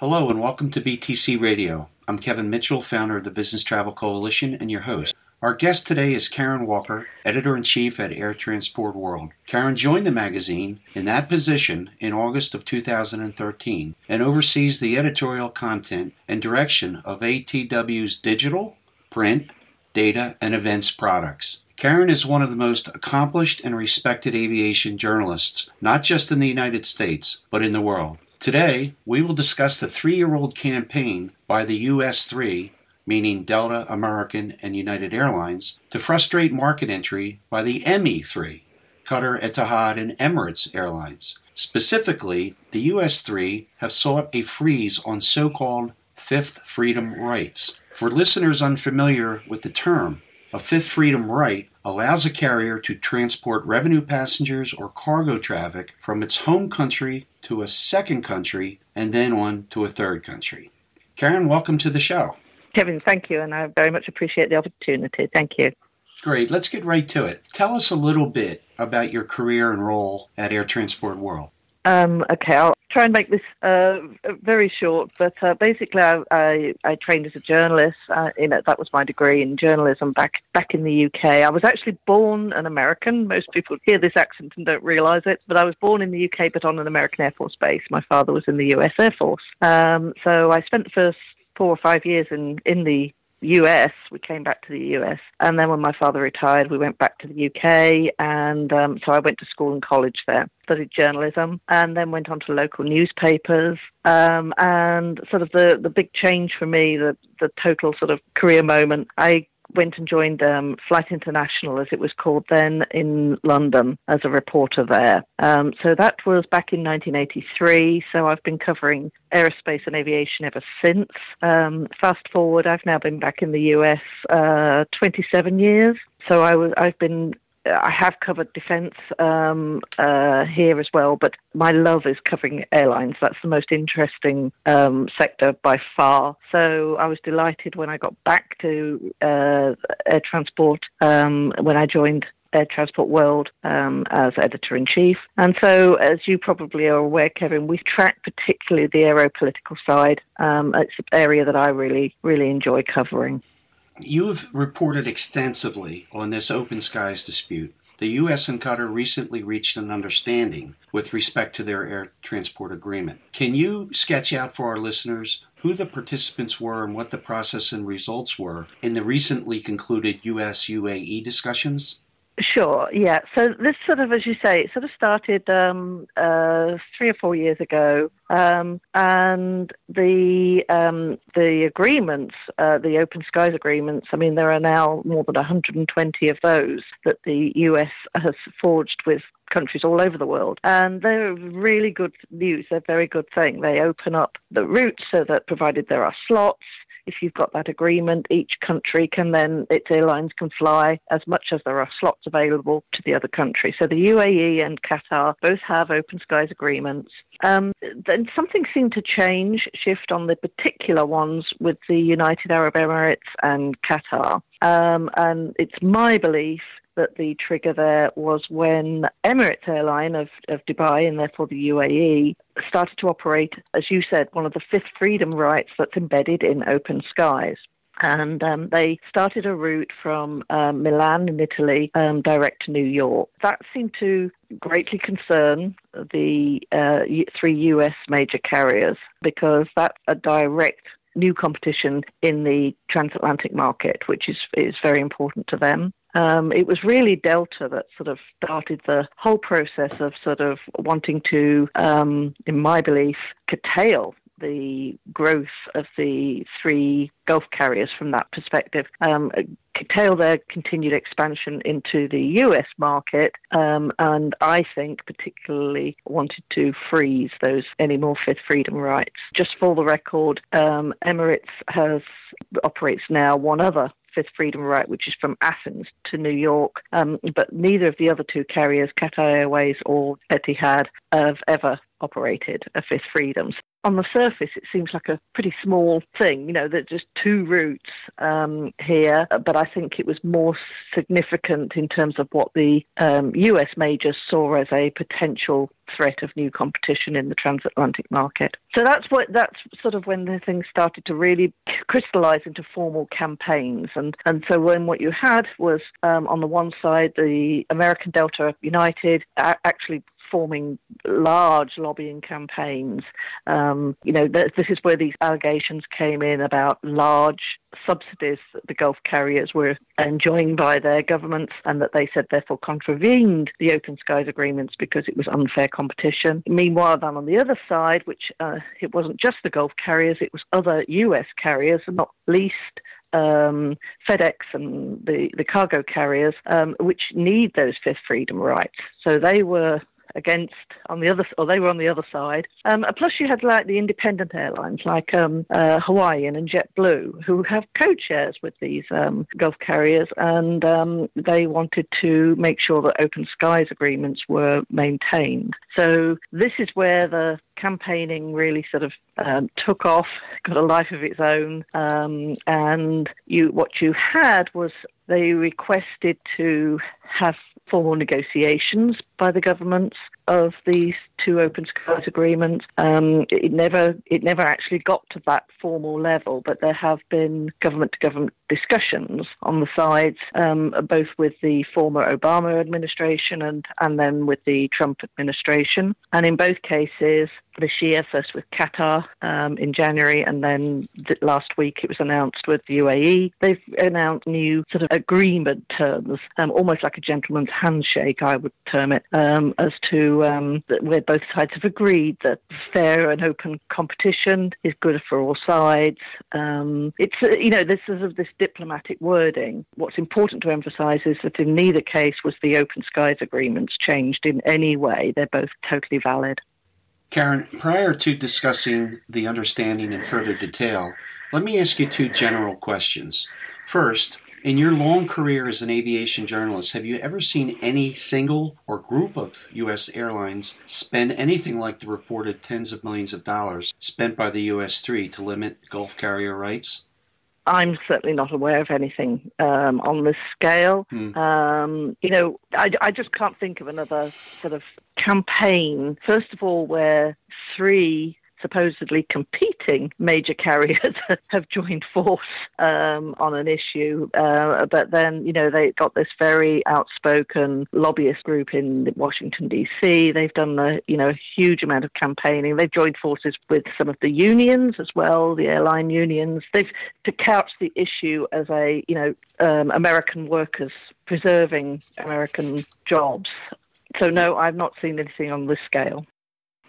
Hello and welcome to BTC Radio. I'm Kevin Mitchell, founder of the Business Travel Coalition and your host. Our guest today is Karen Walker, editor in chief at Air Transport World. Karen joined the magazine in that position in August of 2013 and oversees the editorial content and direction of ATW's digital, print, data, and events products. Karen is one of the most accomplished and respected aviation journalists, not just in the United States, but in the world. Today, we will discuss the three year old campaign by the US 3, meaning Delta, American, and United Airlines, to frustrate market entry by the ME3, Qatar, Etihad, and Emirates Airlines. Specifically, the US 3 have sought a freeze on so called Fifth Freedom rights. For listeners unfamiliar with the term, a fifth freedom right allows a carrier to transport revenue passengers or cargo traffic from its home country to a second country and then on to a third country. Karen, welcome to the show. Kevin, thank you, and I very much appreciate the opportunity. Thank you. Great. Let's get right to it. Tell us a little bit about your career and role at Air Transport World. Um, okay, I'll try and make this uh, very short, but uh, basically, I, I, I, trained as a journalist. Uh, that was my degree in journalism back back in the UK. I was actually born an American. Most people hear this accent and don't realise it, but I was born in the UK, but on an American Air Force base. My father was in the US Air Force, um, so I spent the first four or five years in in the US. We came back to the US. And then when my father retired, we went back to the UK. And um, so I went to school and college there, studied journalism, and then went on to local newspapers. Um, and sort of the, the big change for me, the, the total sort of career moment, I went and joined um, Flight International, as it was called then, in London as a reporter there. Um, so that was back in 1983. So I've been covering aerospace and aviation ever since. Um, fast forward, I've now been back in the US uh, 27 years. So I've been I have covered defence um, uh, here as well, but my love is covering airlines. That's the most interesting um, sector by far. So I was delighted when I got back to uh, air transport um, when I joined Air Transport World um, as editor in chief. And so, as you probably are aware, Kevin, we track particularly the aeropolitical side. Um, it's an area that I really, really enjoy covering. You have reported extensively on this open skies dispute. The U.S. and Qatar recently reached an understanding with respect to their air transport agreement. Can you sketch out for our listeners who the participants were and what the process and results were in the recently concluded U.S. UAE discussions? Sure, yeah. So this sort of, as you say, it sort of started um, uh, three or four years ago, um, and the um, the agreements, uh, the open skies agreements. I mean, there are now more than 120 of those that the US has forged with countries all over the world. And they're really good news. They're a very good thing. They open up the routes so that provided there are slots, if you've got that agreement, each country can then, its airlines can fly as much as there are slots available to the other country. So the UAE and Qatar both have open skies agreements. Um, then something seemed to change, shift on the particular ones with the United Arab Emirates and Qatar. Um, and it's my belief that the trigger there was when Emirates Airline of, of Dubai and therefore the UAE started to operate, as you said, one of the fifth freedom rights that's embedded in open skies and um, they started a route from um, Milan in Italy um, direct to New York. That seemed to greatly concern the uh, three US major carriers because that's a direct new competition in the transatlantic market, which is, is very important to them. Um, it was really Delta that sort of started the whole process of sort of wanting to, um, in my belief, curtail the growth of the three Gulf carriers from that perspective, um, curtail their continued expansion into the US market, um, and I think particularly wanted to freeze those any more fifth freedom rights. Just for the record, um, Emirates has operates now one other Fifth Freedom right, which is from Athens to New York. Um, but neither of the other two carriers, Qatar Airways or Etihad, have ever operated a Fifth Freedoms. On the surface, it seems like a pretty small thing, you know, that just two routes um, here, but I think it was more significant in terms of what the um, US majors saw as a potential threat of new competition in the transatlantic market. So that's what that's sort of when the things started to really crystallize into formal campaigns. And and so when what you had was um, on the one side the American Delta United actually forming large lobbying campaigns. Um, you know, th- this is where these allegations came in about large subsidies that the Gulf carriers were enjoying by their governments, and that they said therefore contravened the open skies agreements because it was unfair competition. Meanwhile, then on the other side, which uh, it wasn't just the Gulf carriers, it was other US carriers, and not least um, FedEx and the, the cargo carriers, um, which need those fifth freedom rights. So they were against on the other, or they were on the other side. Um, plus, you had like the independent airlines like um, uh, Hawaiian and JetBlue, who have code shares with these um, Gulf carriers, and um, they wanted to make sure that open skies agreements were maintained. So this is where the campaigning really sort of um, took off, got a life of its own, um, and you what you had was they requested to have formal negotiations by the governments of these two open skies agreements. Um, it never it never actually got to that formal level, but there have been government to government discussions on the sides, um, both with the former Obama administration and and then with the Trump administration. And in both cases, this year, first with Qatar um, in January, and then last week it was announced with the UAE. They've announced new sort of agreement terms, um, almost like a gentleman's handshake, I would term it, um, as to um, where both sides have agreed that fair and open competition is good for all sides. Um, it's uh, you know this is of this diplomatic wording. What's important to emphasise is that in neither case was the open skies agreements changed in any way. They're both totally valid. Karen, prior to discussing the understanding in further detail, let me ask you two general questions. First, in your long career as an aviation journalist, have you ever seen any single or group of U.S. airlines spend anything like the reported tens of millions of dollars spent by the U.S. 3 to limit Gulf carrier rights? I'm certainly not aware of anything um, on this scale. Hmm. Um, you know, I, I just can't think of another sort of campaign, first of all, where three supposedly competing major carriers have joined force um, on an issue. Uh, but then, you know, they got this very outspoken lobbyist group in Washington, D.C. They've done a, you know, a huge amount of campaigning. They've joined forces with some of the unions as well, the airline unions. They've to couch the issue as a, you know, um, American workers preserving American jobs. So, no, I've not seen anything on this scale.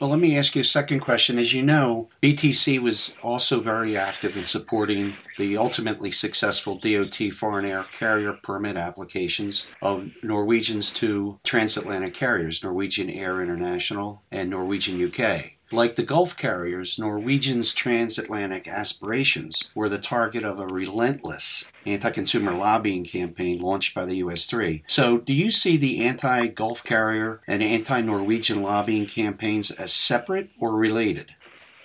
Well, let me ask you a second question. As you know, BTC was also very active in supporting the ultimately successful DOT foreign air carrier permit applications of Norwegian's to transatlantic carriers, Norwegian Air International and Norwegian UK. Like the Gulf carriers, Norwegian's transatlantic aspirations were the target of a relentless anti consumer lobbying campaign launched by the US 3. So, do you see the anti Gulf carrier and anti Norwegian lobbying campaigns as separate or related?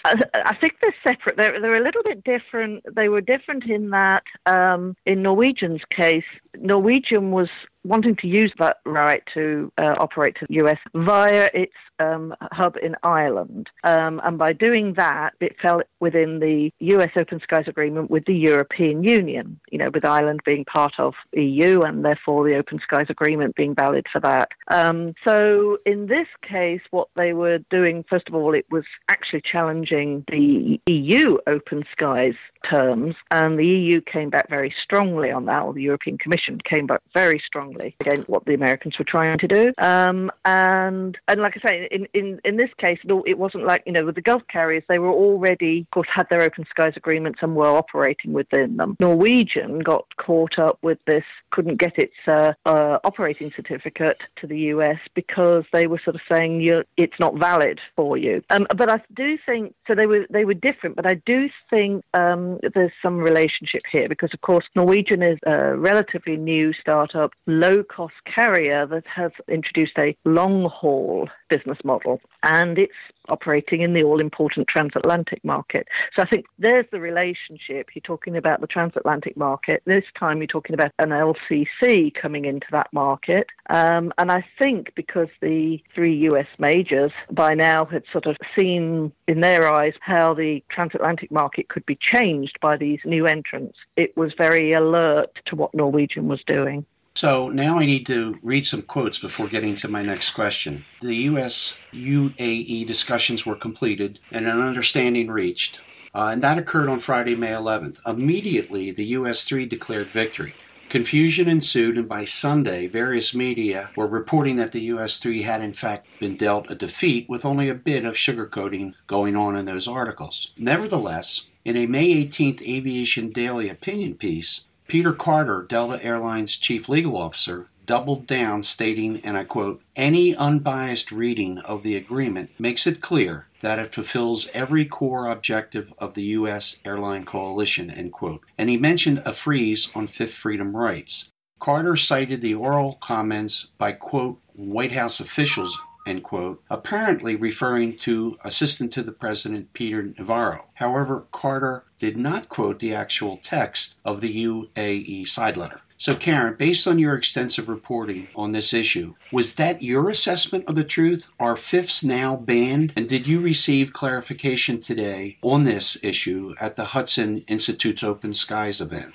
I think they're separate. They're, they're a little bit different. They were different in that, um, in Norwegian's case, Norwegian was wanting to use that right to uh, operate to the US via its um, hub in Ireland. Um, and by doing that, it fell within the US Open Skies Agreement with the European Union, you know, with Ireland being part of EU and therefore the Open Skies Agreement being valid for that. Um, so in this case, what they were doing, first of all, it was actually challenging the EU Open Skies terms, and the EU came back very strongly on that, or the European Commission came back very strongly against what the Americans were trying to do. Um, and and like I say, in, in, in this case, it wasn't like, you know, with the Gulf carriers, they were already, of course, had their open skies agreements and were operating within them. Norwegian got caught up with this, couldn't get its uh, uh, operating certificate to the US because they were sort of saying it's not valid for you. Um, but I do think, so they were, they were different, but I do think um, there's some relationship here because, of course, Norwegian is a relatively new startup, low cost carrier that has introduced a long haul business model. And its operating in the all important transatlantic market. So I think there's the relationship. You're talking about the transatlantic market. This time you're talking about an LCC coming into that market. Um, and I think because the three US majors by now had sort of seen in their eyes how the transatlantic market could be changed by these new entrants, it was very alert to what Norwegian was doing. So now I need to read some quotes before getting to my next question. The US UAE discussions were completed and an understanding reached, uh, and that occurred on Friday, May 11th. Immediately, the US 3 declared victory. Confusion ensued, and by Sunday, various media were reporting that the US 3 had in fact been dealt a defeat with only a bit of sugarcoating going on in those articles. Nevertheless, in a May 18th Aviation Daily opinion piece, Peter Carter, Delta Airlines chief legal officer, doubled down, stating, and I quote, Any unbiased reading of the agreement makes it clear that it fulfills every core objective of the U.S. airline coalition, end quote. And he mentioned a freeze on Fifth Freedom rights. Carter cited the oral comments by, quote, White House officials, end quote, apparently referring to Assistant to the President Peter Navarro. However, Carter did not quote the actual text of the UAE side letter. So, Karen, based on your extensive reporting on this issue, was that your assessment of the truth? Are fifths now banned? And did you receive clarification today on this issue at the Hudson Institute's Open Skies event?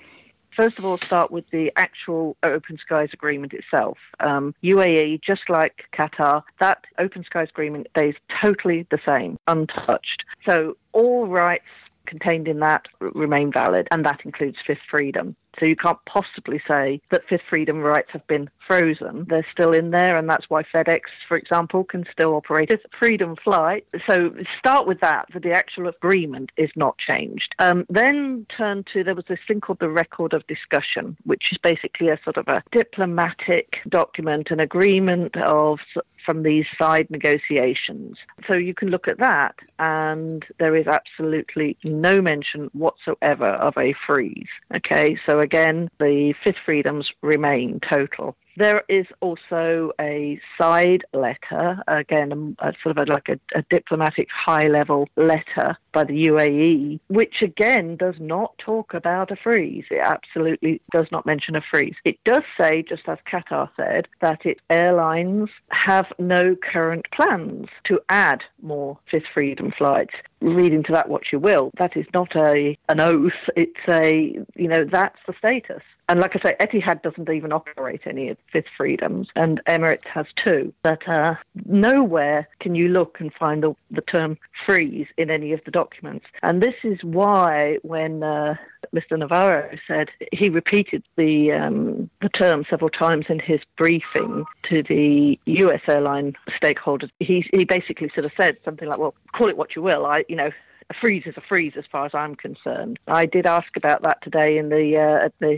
First of all, start with the actual Open Skies Agreement itself. Um, UAE, just like Qatar, that Open Skies Agreement stays totally the same, untouched. So all rights contained in that remain valid, and that includes fifth freedom. So you can't possibly say that fifth freedom rights have been frozen. They're still in there, and that's why FedEx, for example, can still operate as freedom flight. So start with that, that the actual agreement is not changed. Um, then turn to there was this thing called the Record of Discussion, which is basically a sort of a diplomatic document, an agreement of from these side negotiations. So you can look at that, and there is absolutely no mention whatsoever of a freeze. Okay, so again, the fifth freedoms remain total. There is also a side letter, again, a, a sort of a, like a, a diplomatic high level letter by the UAE, which again does not talk about a freeze. It absolutely does not mention a freeze. It does say, just as Qatar said, that its airlines have no current plans to add more Fifth Freedom flights. Read into that what you will. That is not a an oath. It's a you know that's the status. And like I say, Etihad doesn't even operate any of Fifth Freedoms, and Emirates has two. But uh, nowhere can you look and find the, the term freeze in any of the documents. And this is why when uh, Mr. Navarro said he repeated the um, the term several times in his briefing to the U.S. airline stakeholders. He he basically sort of said something like, "Well, call it what you will. I you know." A freeze is a freeze, as far as I'm concerned. I did ask about that today in the uh, at the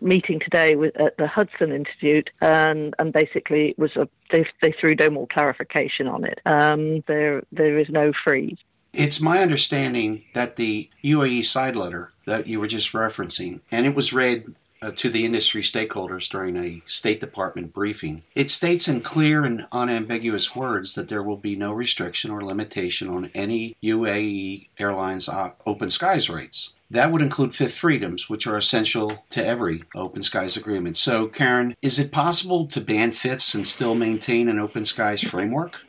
meeting today with, at the Hudson Institute, and, and basically was a, they, they threw no more clarification on it. Um, there there is no freeze. It's my understanding that the UAE side letter that you were just referencing, and it was read uh, to the industry stakeholders during a State Department briefing. It states in clear and unambiguous words that there will be no restriction or limitation on any UAE Airlines uh, open skies rates. That would include fifth freedoms, which are essential to every open skies agreement. So, Karen, is it possible to ban fifths and still maintain an open skies framework?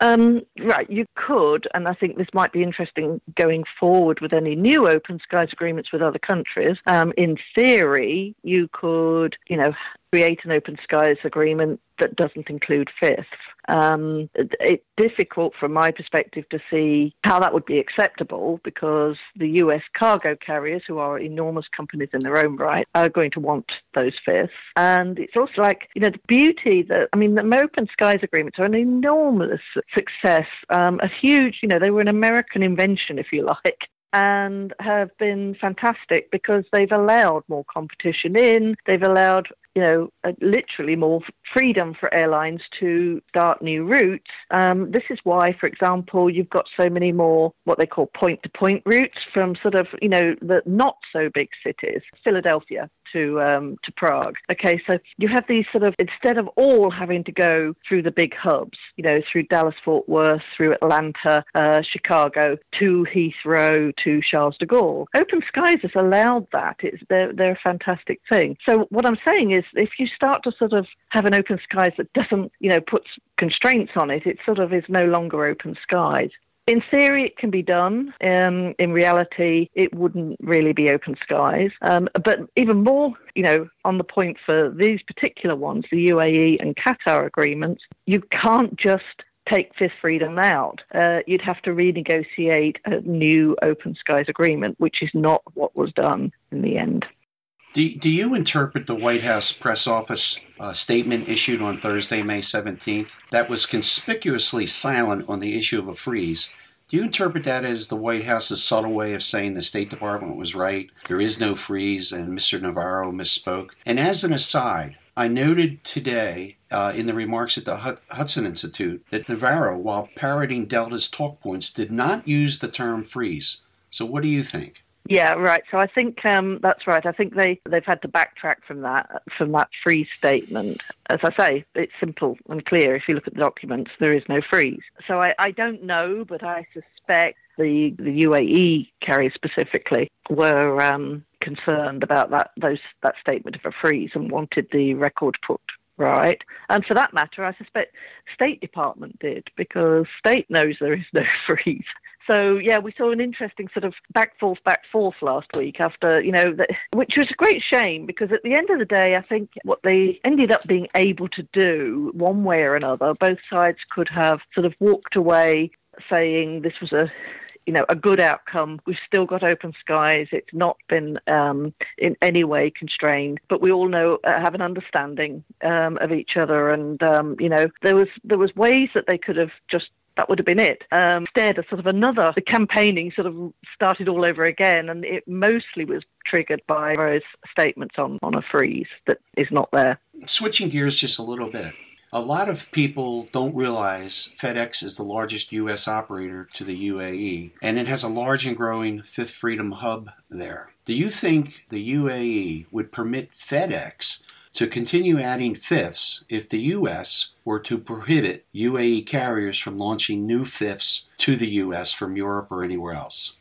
Um, right, you could, and I think this might be interesting going forward with any new open skies agreements with other countries. Um, in theory, you could, you know, create an open skies agreement that doesn't include fifths. Um, it's difficult from my perspective to see how that would be acceptable because the US cargo carriers, who are enormous companies in their own right, are going to want those fifths. And it's also like, you know, the beauty that, I mean, the open skies agreements are an enormous success, um, a huge, you know, they were an American invention, if you like and have been fantastic because they've allowed more competition in. They've allowed, you know, uh, literally more freedom for airlines to start new routes. Um, this is why, for example, you've got so many more what they call point to point routes from sort of, you know, the not so big cities, Philadelphia to um, to Prague. Okay, so you have these sort of instead of all having to go through the big hubs, you know, through Dallas Fort Worth, through Atlanta, uh, Chicago, to Heathrow, to Charles de Gaulle. Open Skies has allowed that. It's they're, they're a fantastic thing. So what I'm saying is, if you start to sort of have an Open Skies that doesn't, you know, puts constraints on it, it sort of is no longer Open Skies. In theory, it can be done. Um, in reality, it wouldn't really be open skies. Um, but even more, you know, on the point for these particular ones, the UAE and Qatar agreements, you can't just take Fifth Freedom out. Uh, you'd have to renegotiate a new open skies agreement, which is not what was done in the end. Do, do you interpret the White House press office uh, statement issued on Thursday, May 17th, that was conspicuously silent on the issue of a freeze? Do you interpret that as the White House's subtle way of saying the State Department was right, there is no freeze, and Mr. Navarro misspoke? And as an aside, I noted today uh, in the remarks at the Hudson Institute that Navarro, while parroting Delta's talk points, did not use the term freeze. So, what do you think? Yeah, right. So I think um, that's right. I think they they've had to backtrack from that from that freeze statement. As I say, it's simple and clear. If you look at the documents, there is no freeze. So I, I don't know, but I suspect the the UAE carriers specifically were um, concerned about that those that statement of a freeze and wanted the record put right? And for that matter, I suspect State Department did because State knows there is no freeze. So yeah, we saw an interesting sort of back forth, back forth last week after you know, the, which was a great shame because at the end of the day, I think what they ended up being able to do, one way or another, both sides could have sort of walked away saying this was a you know a good outcome. We've still got open skies. It's not been um, in any way constrained, but we all know uh, have an understanding um, of each other. And um, you know there was there was ways that they could have just that would have been it. Um, instead, a sort of another, the campaigning sort of started all over again, and it mostly was triggered by those statements on, on a freeze that is not there. Switching gears just a little bit. A lot of people don't realize FedEx is the largest U.S. operator to the UAE, and it has a large and growing Fifth Freedom hub there. Do you think the UAE would permit FedEx to continue adding fifths if the U.S. were to prohibit UAE carriers from launching new fifths to the U.S. from Europe or anywhere else?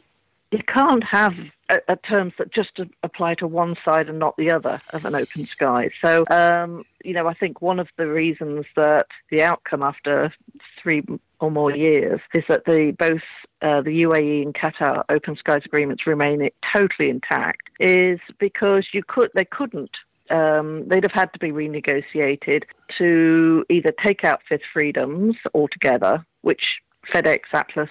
You can't have a, a terms that just apply to one side and not the other of an open sky. So, um, you know, I think one of the reasons that the outcome after three or more years is that the both uh, the UAE and Qatar open skies agreements remain totally intact is because you could they couldn't um, they'd have had to be renegotiated to either take out fifth freedoms altogether, which FedEx, Atlas,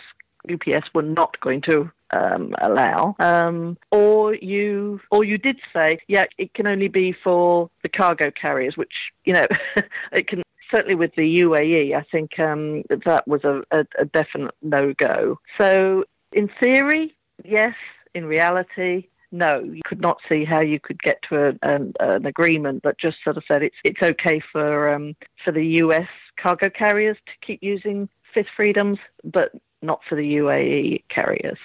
UPS were not going to um, allow, um, or you or you did say, yeah, it can only be for the cargo carriers, which you know it can. Certainly, with the UAE, I think um, that was a, a, a definite no go. So, in theory, yes. In reality, no, you could not see how you could get to a, an, an agreement that just sort of said it's it's okay for um, for the U.S. cargo carriers to keep using fifth freedoms, but not for the UAE carriers.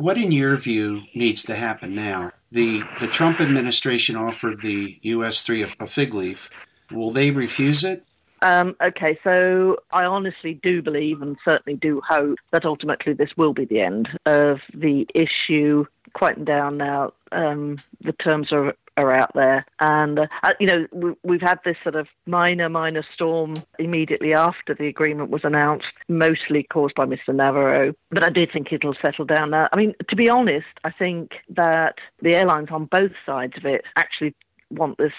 What, in your view, needs to happen now? The the Trump administration offered the U.S. three a fig leaf. Will they refuse it? Um, okay, so I honestly do believe and certainly do hope that ultimately this will be the end of the issue quieting down now. Um, the terms are are out there, and uh, you know we, have had this sort of minor minor storm immediately after the agreement was announced, mostly caused by Mr. Navarro. But I do think it'll settle down now. I mean, to be honest, I think that the airlines on both sides of it actually want this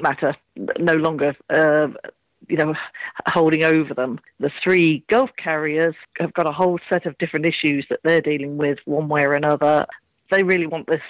matter no longer. Uh, you know, holding over them. The three Gulf carriers have got a whole set of different issues that they're dealing with one way or another they really want this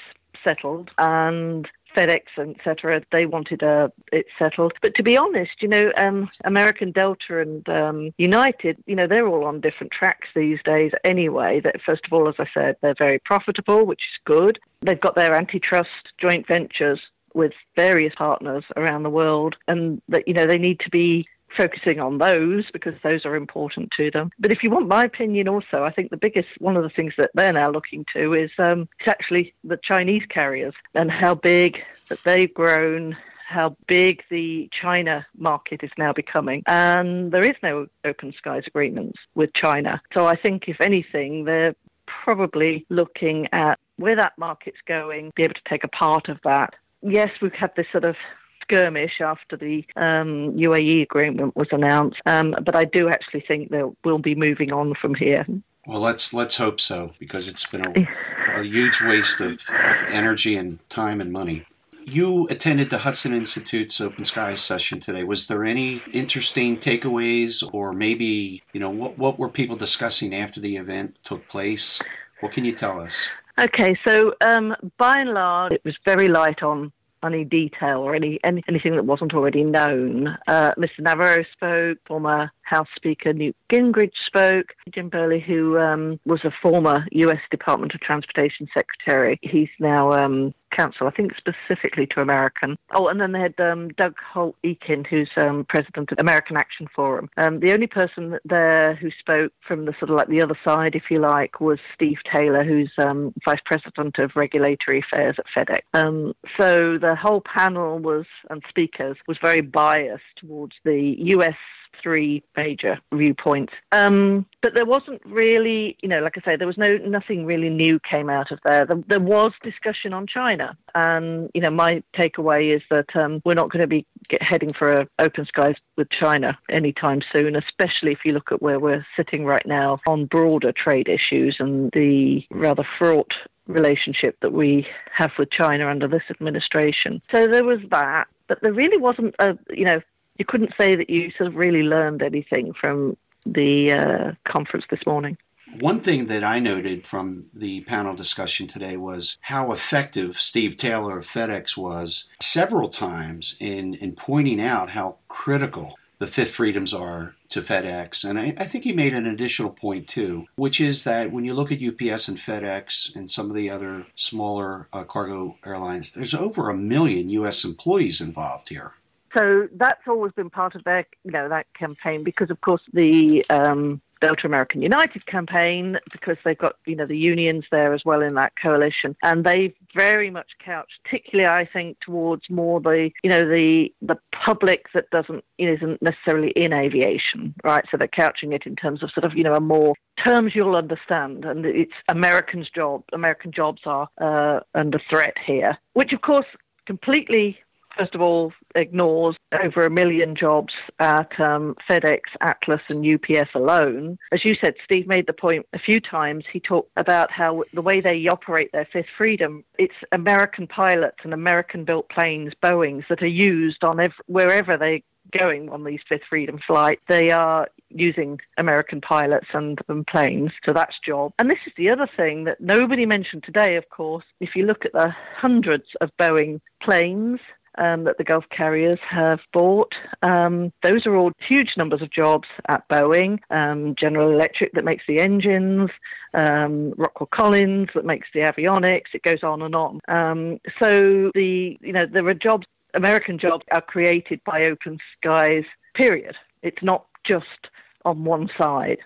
settled and FedEx, etc. They wanted uh, it settled. But to be honest, you know, um, American Delta and um, United, you know, they're all on different tracks these days anyway. That first of all, as I said, they're very profitable, which is good. They've got their antitrust joint ventures with various partners around the world, and that you know they need to be focusing on those because those are important to them. But if you want my opinion, also, I think the biggest one of the things that they're now looking to is um, it's actually the Chinese carriers and how big that they've grown. How big the China market is now becoming. And there is no open skies agreements with China. So I think, if anything, they're probably looking at where that market's going, be able to take a part of that. Yes, we've had this sort of skirmish after the um, UAE agreement was announced, um, but I do actually think that we'll be moving on from here. Well, let's let's hope so because it's been a, a huge waste of, of energy and time and money. You attended the Hudson Institute's Open Skies session today. Was there any interesting takeaways, or maybe you know what what were people discussing after the event took place? What can you tell us? Okay, so um, by and large, it was very light on any detail or any, any anything that wasn't already known. Uh, Mr. Navarro spoke, former House Speaker Newt Gingrich spoke. Jim Burnley, who um, was a former U.S. Department of Transportation Secretary, he's now um, counsel, I think specifically to American. Oh, and then they had um, Doug Holtz-Eakin, who's um, president of American Action Forum. Um, the only person there who spoke from the sort of like the other side, if you like, was Steve Taylor, who's um, vice president of regulatory affairs at FedEx. Um, so the whole panel was and speakers was very biased towards the U.S three major viewpoints. Um, but there wasn't really, you know, like I say, there was no nothing really new came out of there. There, there was discussion on China, and you know, my takeaway is that um, we're not going to be heading for open skies with China anytime soon, especially if you look at where we're sitting right now on broader trade issues and the rather fraught relationship that we have with China under this administration. So there was that, but there really wasn't a, you know, you couldn't say that you sort of really learned anything from the uh, conference this morning. One thing that I noted from the panel discussion today was how effective Steve Taylor of FedEx was several times in, in pointing out how critical the fifth freedoms are to FedEx. And I, I, think he made an additional point too, which is that when you look at UPS and FedEx and some of the other smaller uh, cargo airlines, there's over a million U.S. employees involved here. So that's always been part of their, you know, that campaign because, of course, the um, Delta American United campaign, because they've got, you know, the unions there as well in that coalition, and they've very much couched, particularly, I think, towards more the, you know, the the public that doesn't, isn't necessarily in aviation, right? So they're couching it in terms of sort of, you know, a more terms you'll understand, and it's Americans' job. American jobs are uh, under threat here, which, of course, completely first of all, ignores over a million jobs at um, FedEx, Atlas, and UPS alone. As you said, Steve made the point a few times. He talked about how the way they operate their Fifth Freedom, it's American pilots and American built planes, Boeings, that are used on ev- wherever they're going on these Fifth Freedom flights. They are using American pilots and, and, planes, so that's job. And this is the other thing that nobody mentioned today, of course. If you look at the hundreds of Boeing planes um, that the Gulf carriers have bought. Um, those are all huge numbers of jobs at Boeing, um, General Electric that makes the engines, um, Rockwell Collins that makes the avionics. It goes on and on. Um, so the you know there are jobs, American jobs are created by open skies. Period. It's not just on one side.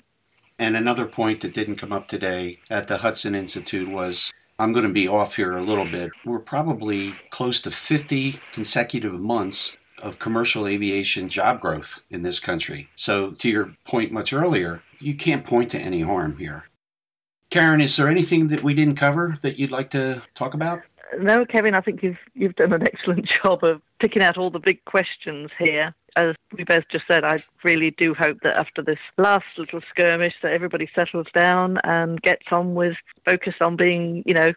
And another point that didn't come up today at the Hudson Institute was I'm going to be off here a little hmm. bit. We're probably close to 50 consecutive months of commercial aviation job growth in this country. So, to your point much earlier, you can't point to any harm here. Karen, is there anything that we didn't cover that you'd like to talk about? No, Kevin, I think you've you've done an excellent job of picking out all the big questions here. As we both just said, I really do hope that after this last little skirmish that everybody settles down and gets on with focus on being, you know,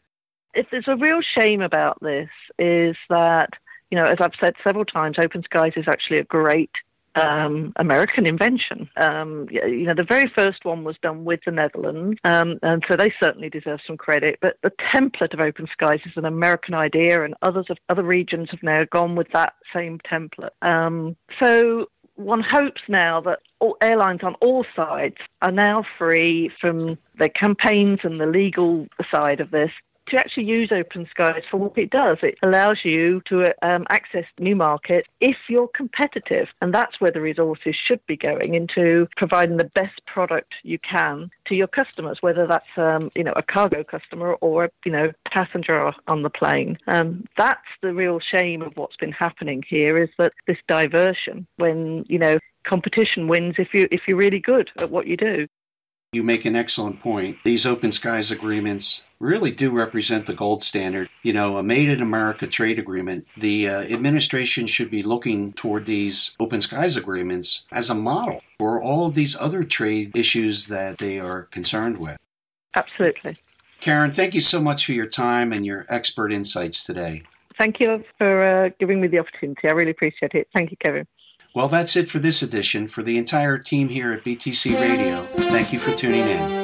if there's a real shame about this is that, you know, as I've said several times, Open Skies is actually a great um, American invention. Um, you know, the very first one was done with the Netherlands, um, and so they certainly deserve some credit. But the template of Open Skies is an American idea, and others of other regions have now gone with that same template. Um, so one hopes now that all airlines on all sides are now free from the campaigns and the legal side of this to actually use Open Skies for what it does. It allows you to um, access new markets if you're competitive, and that's where the resources should be going into providing the best product you can to your customers, whether that's um, you know a cargo customer or you know passenger on the plane. Um, that's the real shame of what's been happening here is that this diversion when you know competition wins if you if you're really good at what you do. You make an excellent point. These open skies agreements really do represent the gold standard. You know, a made in America trade agreement, the uh, administration should be looking toward these open skies agreements as a model for all of these other trade issues that they are concerned with. Absolutely. Karen, thank you so much for your time and your expert insights today. Thank you for uh, giving me the opportunity. I really appreciate it. Thank you, Kevin. Well, that's it for this edition. For the entire team here at BTC Radio, thank you for tuning in.